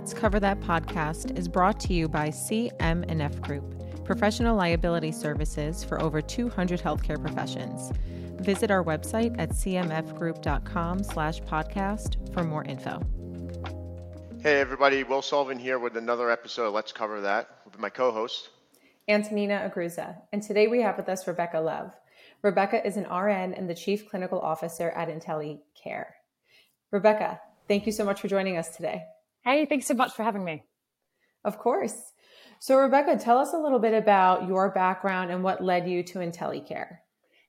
Let's Cover That podcast is brought to you by CM&F Group, professional liability services for over 200 healthcare professions. Visit our website at cmfgroup.com slash podcast for more info. Hey everybody, Will Sullivan here with another episode of Let's Cover That with my co-host Antonina Aguirre. And today we have with us Rebecca Love. Rebecca is an RN and the Chief Clinical Officer at IntelyCare. Rebecca, thank you so much for joining us today. Hey, thanks so much for having me. Of course. So, Rebecca, tell us a little bit about your background and what led you to IntelyCare.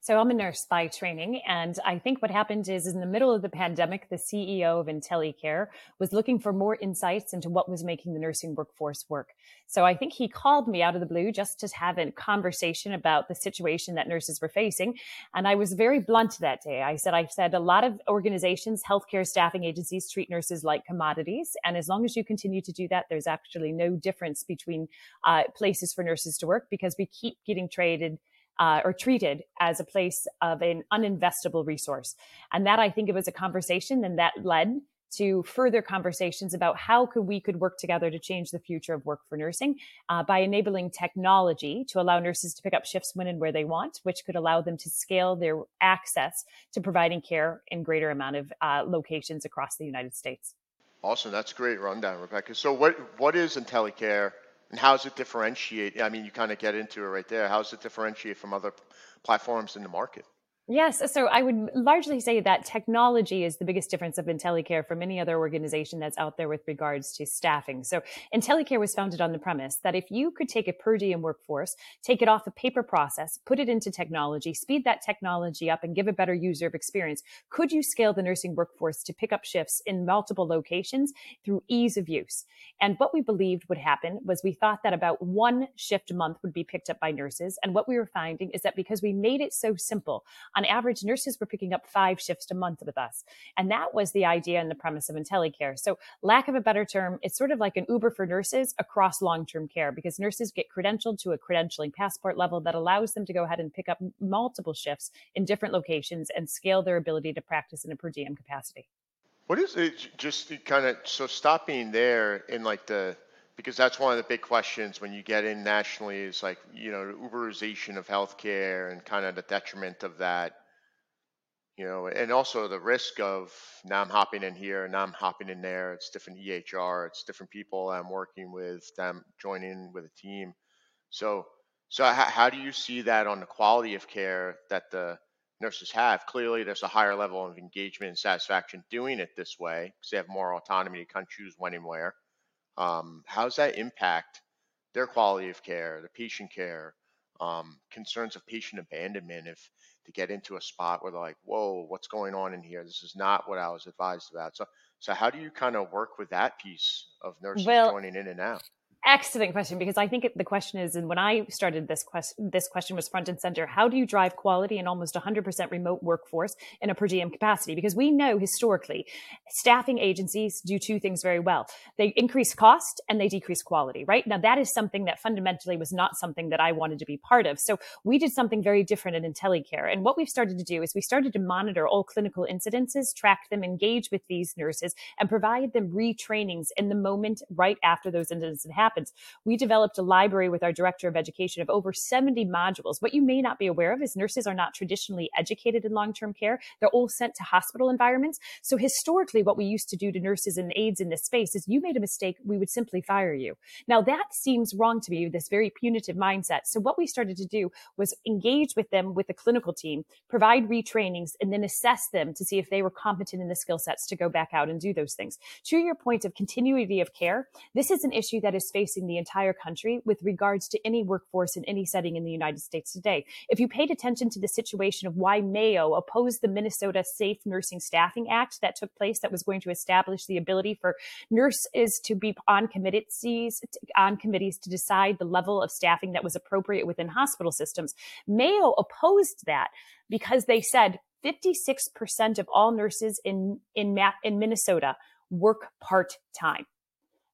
So I'm a nurse by training. And I think what happened is, in the middle of the pandemic, the CEO of IntelyCare was looking for more insights into what was making the nursing workforce work. So I think he called me out of the blue just to have a conversation about the situation that nurses were facing. And I was very blunt that day. I said, I said, a lot of organizations, healthcare staffing agencies treat nurses like commodities. And as long as you continue to do that, there's actually no difference between uh, places for nurses to work because we keep getting traded uh, or treated as a place of an uninvestable resource. And that I think it was a conversation and that led to further conversations about how could we could work together to change the future of work for nursing uh, by enabling technology to allow nurses to pick up shifts when and where they want, which could allow them to scale their access to providing care in greater amount of uh, locations across the United States. Awesome, that's a great rundown, Rebecca. So, what what is IntelyCare? And how does it differentiate? I mean, you kind of get into it right there. How does it differentiate from other platforms in the market? Yes. Uh, so I would largely say that technology is the biggest difference of IntelyCare from any other organization that's out there with regards to staffing. So IntelyCare was founded on the premise that if you could take a per diem workforce, take it off a paper process, put it into technology, speed that technology up and give a better user experience, could you scale the nursing workforce to pick up shifts in multiple locations through ease of use? And what we believed would happen was we thought that about one shift a month would be picked up by nurses. And what we were finding is that because we made it so simple, on average, nurses were picking up five shifts a month with us. And that was the idea and the premise of IntelyCare. So, lack of a better term, it's sort of like an Uber for nurses across long term care because nurses get credentialed to a credentialing passport level that allows them to go ahead and pick up multiple shifts in different locations and scale their ability to practice in a per diem capacity. What is it? Just kind of so stopping there in like the because that's one of the big questions when you get in nationally is like you know the uberization of healthcare and kind of the detriment of that you know and also the risk of now i'm hopping in here now i'm hopping in there it's different ehr it's different people i'm working with them joining with a team. So so how, how do you see that on the quality of care that the nurses have? Clearly there's a higher level of engagement and satisfaction doing it this way because they have more autonomy to kind of choose when and where um, how does that impact their quality of care, the patient care, um, concerns of patient abandonment if to get into a spot where they're like, whoa, what's going on in here? This is not what I was advised about. So, so how do you kind of work with that piece of nurses well, joining in and out? Excellent question, because I think the question is, and when I started this question, this question was front and center. How do you drive quality in almost 100% remote workforce in a per diem capacity? Because we know historically, staffing agencies do two things very well. They increase cost and they decrease quality, right? Now that is something that fundamentally was not something that I wanted to be part of. So we did something very different in IntelyCare. And what we've started to do is we started to monitor all clinical incidences, track them, engage with these nurses, and provide them retrainings in the moment right after those incidents happen happens. We developed a library with our director of education of over 70 modules. What you may not be aware of is nurses are not traditionally educated in long-term care. They're all sent to hospital environments. So historically, what we used to do to nurses and aides in this space is you made a mistake, we would simply fire you. Now that seems wrong to me, this very punitive mindset. So what we started to do was engage with them with the clinical team, provide retrainings, and then assess them to see if they were competent in the skill sets to go back out and do those things. To your point of continuity of care, this is an issue that is faced facing the entire country with regards to any workforce in any setting in the United States today. If you paid attention to the situation of why Mayo opposed the Minnesota Safe Nursing Staffing Act that took place that was going to establish the ability for nurses to be on committees, on committees to decide the level of staffing that was appropriate within hospital systems. Mayo opposed that because they said 56% of all nurses in, in, in Minnesota work part time.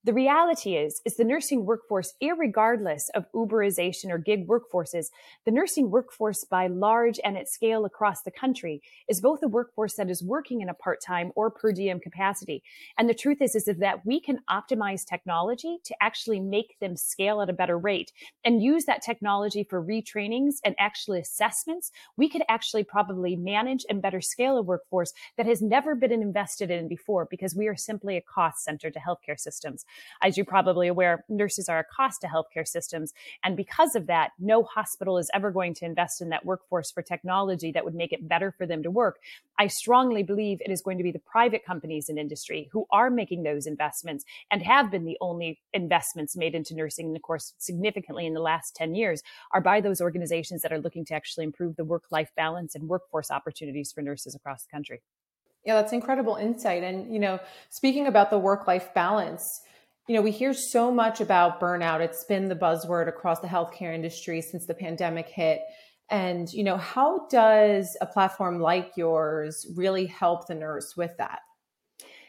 The reality is, is the nursing workforce, regardless of Uberization or gig workforces, the nursing workforce by large and at scale across the country is both a workforce that is working in a part-time or per diem capacity. And the truth is, is that we can optimize technology to actually make them scale at a better rate and use that technology for retrainings and actually assessments. We could actually probably manage and better scale a workforce that has never been invested in before because we are simply a cost center to healthcare systems. As you're probably aware, nurses are a cost to healthcare systems. And because of that, no hospital is ever going to invest in that workforce for technology that would make it better for them to work. I strongly believe it is going to be the private companies in industry who are making those investments and have been the only investments made into nursing, of course, significantly in the last 10 years, are by those organizations that are looking to actually improve the work life balance and workforce opportunities for nurses across the country. Yeah, that's incredible insight. And, you know, speaking about the work life balance, you know, we hear so much about burnout. It's been the buzzword across the healthcare industry since the pandemic hit. And, you know, how does a platform like yours really help the nurse with that?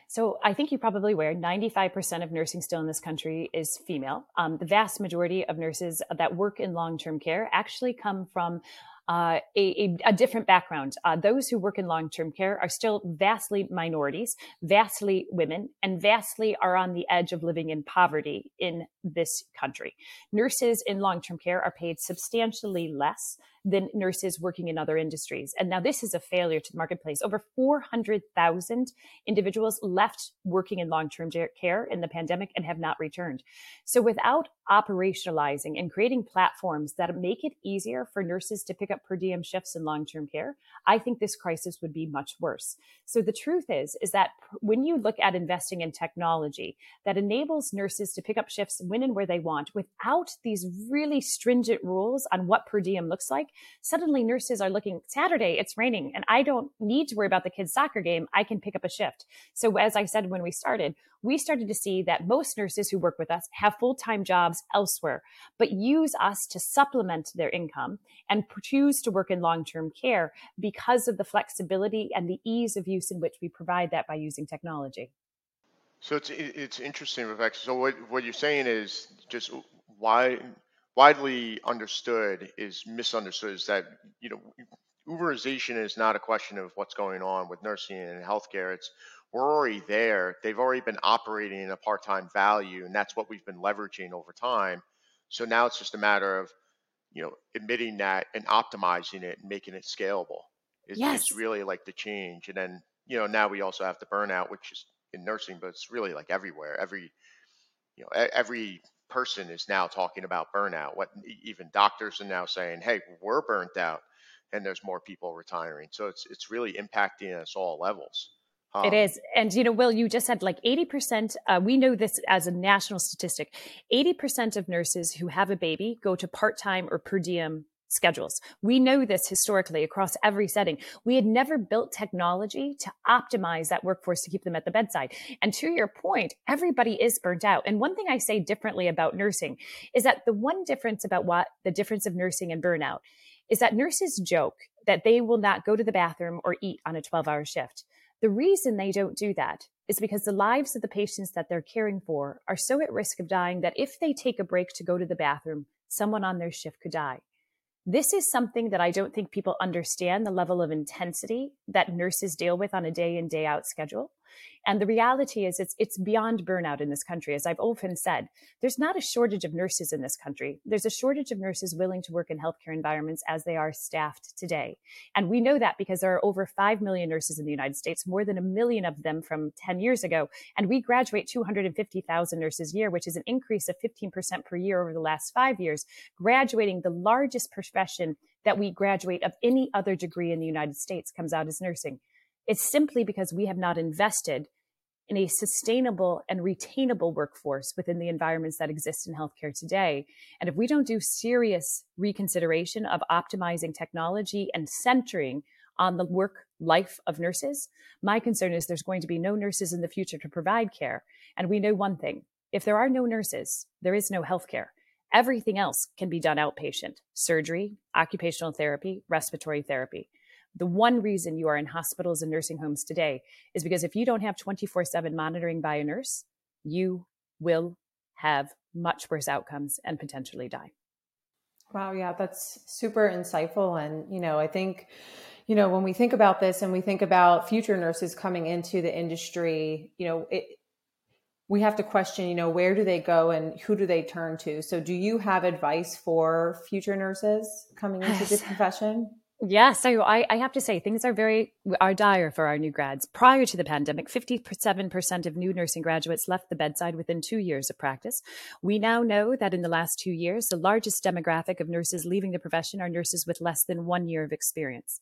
So I think you probably aware 95% of nursing still in this country is female. Um, the vast majority of nurses that work in long-term care actually come from uh, a, a, different background. Uh, those who work in long term care are still vastly minorities, vastly women, and vastly are on the edge of living in poverty in this country. Nurses in long term care are paid substantially less than nurses working in other industries. And now this is a failure to the marketplace. Over 400,000 individuals left working in long-term care in the pandemic and have not returned. So without operationalizing and creating platforms that make it easier for nurses to pick up per diem shifts in long-term care, I think this crisis would be much worse. So the truth is, is that when you look at investing in technology that enables nurses to pick up shifts when and where they want without these really stringent rules on what per diem looks like, suddenly nurses are looking, Saturday, it's raining and I don't need to worry about the kids' soccer game. I can pick up a shift. So as I said when we started, we started to see that most nurses who work with us have full-time jobs elsewhere, but use us to supplement their income and choose to work in long-term care because of the flexibility and the ease of use in which we provide that by using technology. So it's it's interesting, Rebecca. So what what you're saying is just why widely understood is misunderstood is that you know Uberization is not a question of what's going on with nursing and healthcare. It's we're already there. They've already been operating in a part-time value, and that's what we've been leveraging over time. So now it's just a matter of you know admitting that and optimizing it and making it scalable. Is, yes. is really like the change. And then you know now we also have the burnout, which is in nursing, but it's really like everywhere. Every you know every person is now talking about burnout. What even doctors are now saying, "Hey, we're burnt out," and there's more people retiring. So it's it's really impacting us all levels. Um, it is. And, you know, Will, you just said like 80%, uh, we know this as a national statistic 80% of nurses who have a baby go to part time or per diem schedules. We know this historically across every setting. We had never built technology to optimize that workforce to keep them at the bedside. And to your point, everybody is burnt out. And one thing I say differently about nursing is that the one difference about what the difference of nursing and burnout is that nurses joke that they will not go to the bathroom or eat on a 12 hour shift. The reason they don't do that is because the lives of the patients that they're caring for are so at risk of dying that if they take a break to go to the bathroom, someone on their shift could die. This is something that I don't think people understand the level of intensity that nurses deal with on a day in, day out schedule. And the reality is it's, it's beyond burnout in this country. As I've often said, there's not a shortage of nurses in this country. There's a shortage of nurses willing to work in healthcare environments as they are staffed today. And we know that because there are over 5 million nurses in the United States, more than a million of them from 10 years ago. And we graduate 250,000 nurses a year, which is an increase of 15% per year over the last five years, graduating the largest profession that we graduate of any other degree in the United States comes out as nursing. It's simply because we have not invested in a sustainable and retainable workforce within the environments that exist in healthcare today. And if we don't do serious reconsideration of optimizing technology and centering on the work life of nurses, my concern is there's going to be no nurses in the future to provide care. And we know one thing if there are no nurses, there is no healthcare. Everything else can be done outpatient surgery, occupational therapy, respiratory therapy. The one reason you are in hospitals and nursing homes today is because if you don't have 24 7 monitoring by a nurse, you will have much worse outcomes and potentially die. Wow, yeah, that's super insightful. And, you know, I think, you know, when we think about this and we think about future nurses coming into the industry, you know, it, we have to question, you know, where do they go and who do they turn to? So, do you have advice for future nurses coming into this profession? Yeah, so I, I, have to say things are very are dire for our new grads. Prior to the pandemic, 57% of new nursing graduates left the bedside within two years of practice. We now know that in the last two years, the largest demographic of nurses leaving the profession are nurses with less than one year of experience.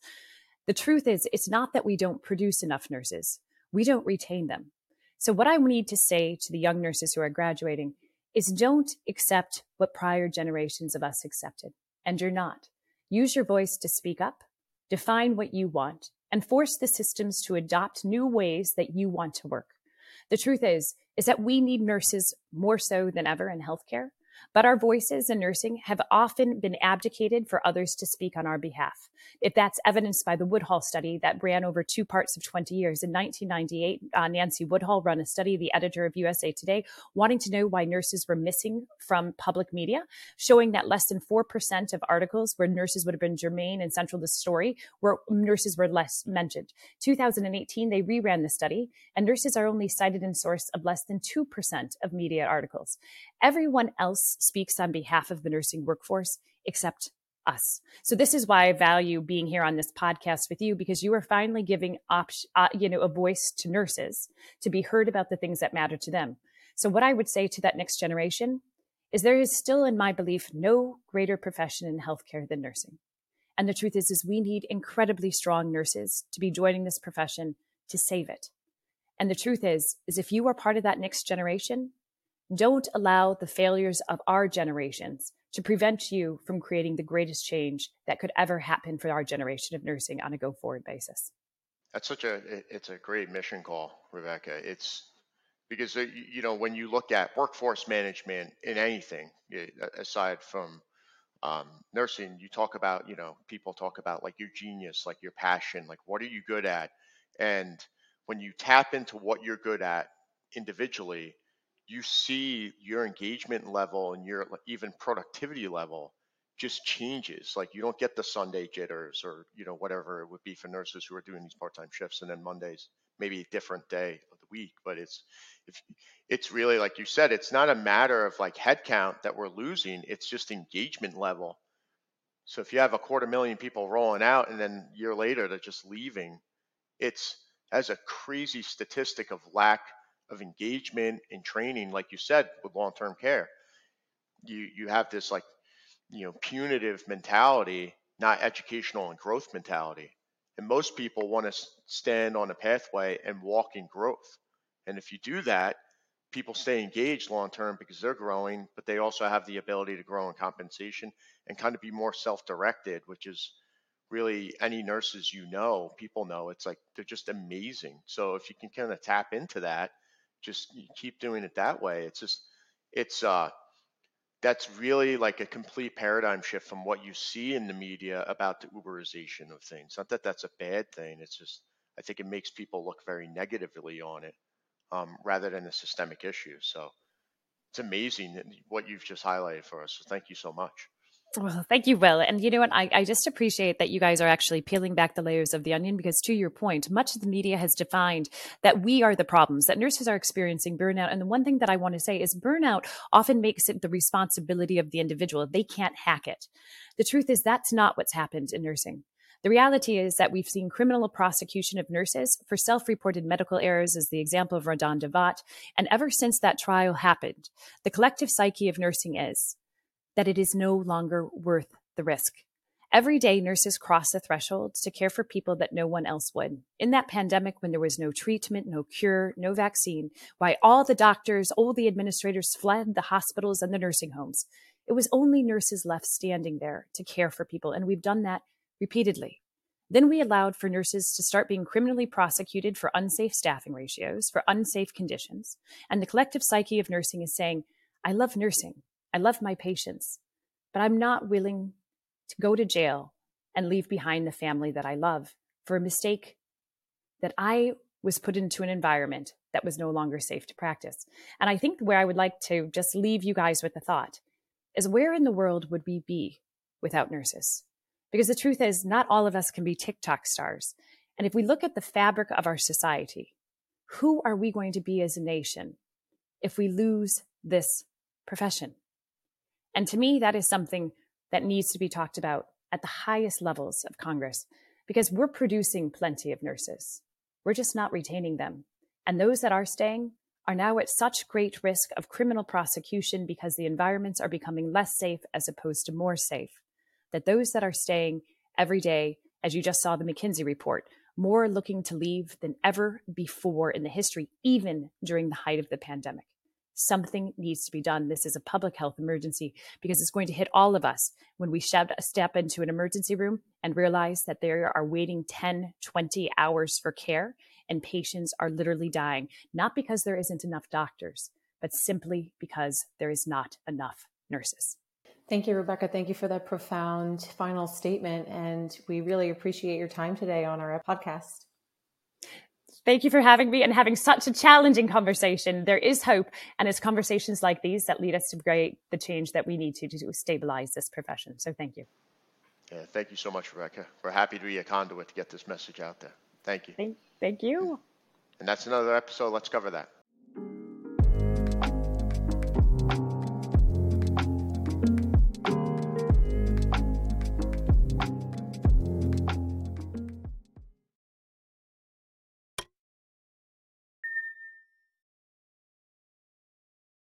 The truth is, it's not that we don't produce enough nurses; we don't retain them. So, what I need to say to the young nurses who are graduating is don't accept what prior generations of us accepted, and you're not. Use your voice to speak up, define what you want, and force the systems to adopt new ways that you want to work. The truth is, is that we need nurses more so than ever in healthcare, but our voices in nursing have often been abdicated for others to speak on our behalf. If that's evidenced by the Woodhull study that ran over two parts of 20 years. In 1998, uh, Nancy Woodhull ran a study, the editor of USA Today, wanting to know why nurses were missing from public media, showing that less than 4% of articles where nurses would have been germane and central to the story, where nurses were less mentioned. 2018, they reran the study, and nurses are only cited in source of less than 2% of media articles. Everyone else speaks on behalf of the nursing workforce except us. So this is why I value being here on this podcast with you because you are finally giving op- uh, you know a voice to nurses to be heard about the things that matter to them. So what I would say to that next generation is there is still in my belief no greater profession in healthcare than nursing. And the truth is is we need incredibly strong nurses to be joining this profession to save it. And the truth is is if you are part of that next generation, don't allow the failures of our generations to prevent you from creating the greatest change that could ever happen for our generation of nursing on a go forward basis. That's such a it's a great mission call, Rebecca. It's because uh, you know when you look at workforce management in anything aside from um, nursing, you talk about you know people talk about like your genius, like your passion, like what are you good at, and when you tap into what you're good at individually, you see your engagement level and your even productivity level just changes. Like you don't get the Sunday jitters or you know whatever it would be for nurses who are doing these part-time shifts, and then Mondays maybe a different day of the week. But it's if it's really like you said, it's not a matter of like headcount that we're losing. It's just engagement level. So if you have a quarter million people rolling out and then a year later they're just leaving, it's as a crazy statistic of lack of engagement and training, like you said, with long-term care. You you have this like you know punitive mentality, not educational and growth mentality. And most people want to stand on a pathway and walk in growth. And if you do that, people stay engaged long term because they're growing, but they also have the ability to grow in compensation and kind of be more self-directed, which is really any nurses you know, people know, it's like they're just amazing. So if you can kind of tap into that just keep doing it that way. It's just it's uh that's really like a complete paradigm shift from what you see in the media about the Uberization of things. Not that that's a bad thing. It's just I think it makes people look very negatively on it um, rather than a systemic issue. So it's amazing what you've just highlighted for us. So thank you so much. Well, thank you, Will. And you know what? I, I just appreciate that you guys are actually peeling back the layers of the onion because, to your point, much of the media has defined that we are the problems, that nurses are experiencing burnout. And the one thing that I want to say is burnout often makes it the responsibility of the individual. They can't hack it. The truth is, that's not what's happened in nursing. The reality is that we've seen criminal prosecution of nurses for self reported medical errors, as the example of RaDonda Vaught. And ever since that trial happened, the collective psyche of nursing is that it is no longer worth the risk. Every day, nurses cross the thresholds to care for people that no one else would. In that pandemic, when there was no treatment, no cure, no vaccine, why all the doctors, all the administrators fled the hospitals and the nursing homes, it was only nurses left standing there to care for people. And we've done that repeatedly. Then we allowed for nurses to start being criminally prosecuted for unsafe staffing ratios, for unsafe conditions. And the collective psyche of nursing is saying, I love nursing. I love my patients, but I'm not willing to go to jail and leave behind the family that I love for a mistake that I was put into an environment that was no longer safe to practice. And I think where I would like to just leave you guys with the thought is where in the world would we be without nurses? Because the truth is, not all of us can be TikTok stars. And if we look at the fabric of our society, who are we going to be as a nation if we lose this profession? And to me, that is something that needs to be talked about at the highest levels of Congress because we're producing plenty of nurses. We're just not retaining them. And those that are staying are now at such great risk of criminal prosecution because the environments are becoming less safe as opposed to more safe. That those that are staying every day, as you just saw the McKinsey report, more looking to leave than ever before in the history, even during the height of the pandemic. Something needs to be done. This is a public health emergency because it's going to hit all of us when we step into an emergency room and realize that they are waiting 10, 20 hours for care and patients are literally dying, not because there isn't enough doctors, but simply because there is not enough nurses. Thank you, Rebecca. Thank you for that profound final statement. And we really appreciate your time today on our podcast. Thank you for having me and having such a challenging conversation. There is hope, and it's conversations like these that lead us to create the change that we need to to stabilize this profession. So, thank you. Yeah, thank you so much, Rebecca. We're happy to be a conduit to get this message out there. Thank you. Thank, thank you. And that's another episode. Let's cover that.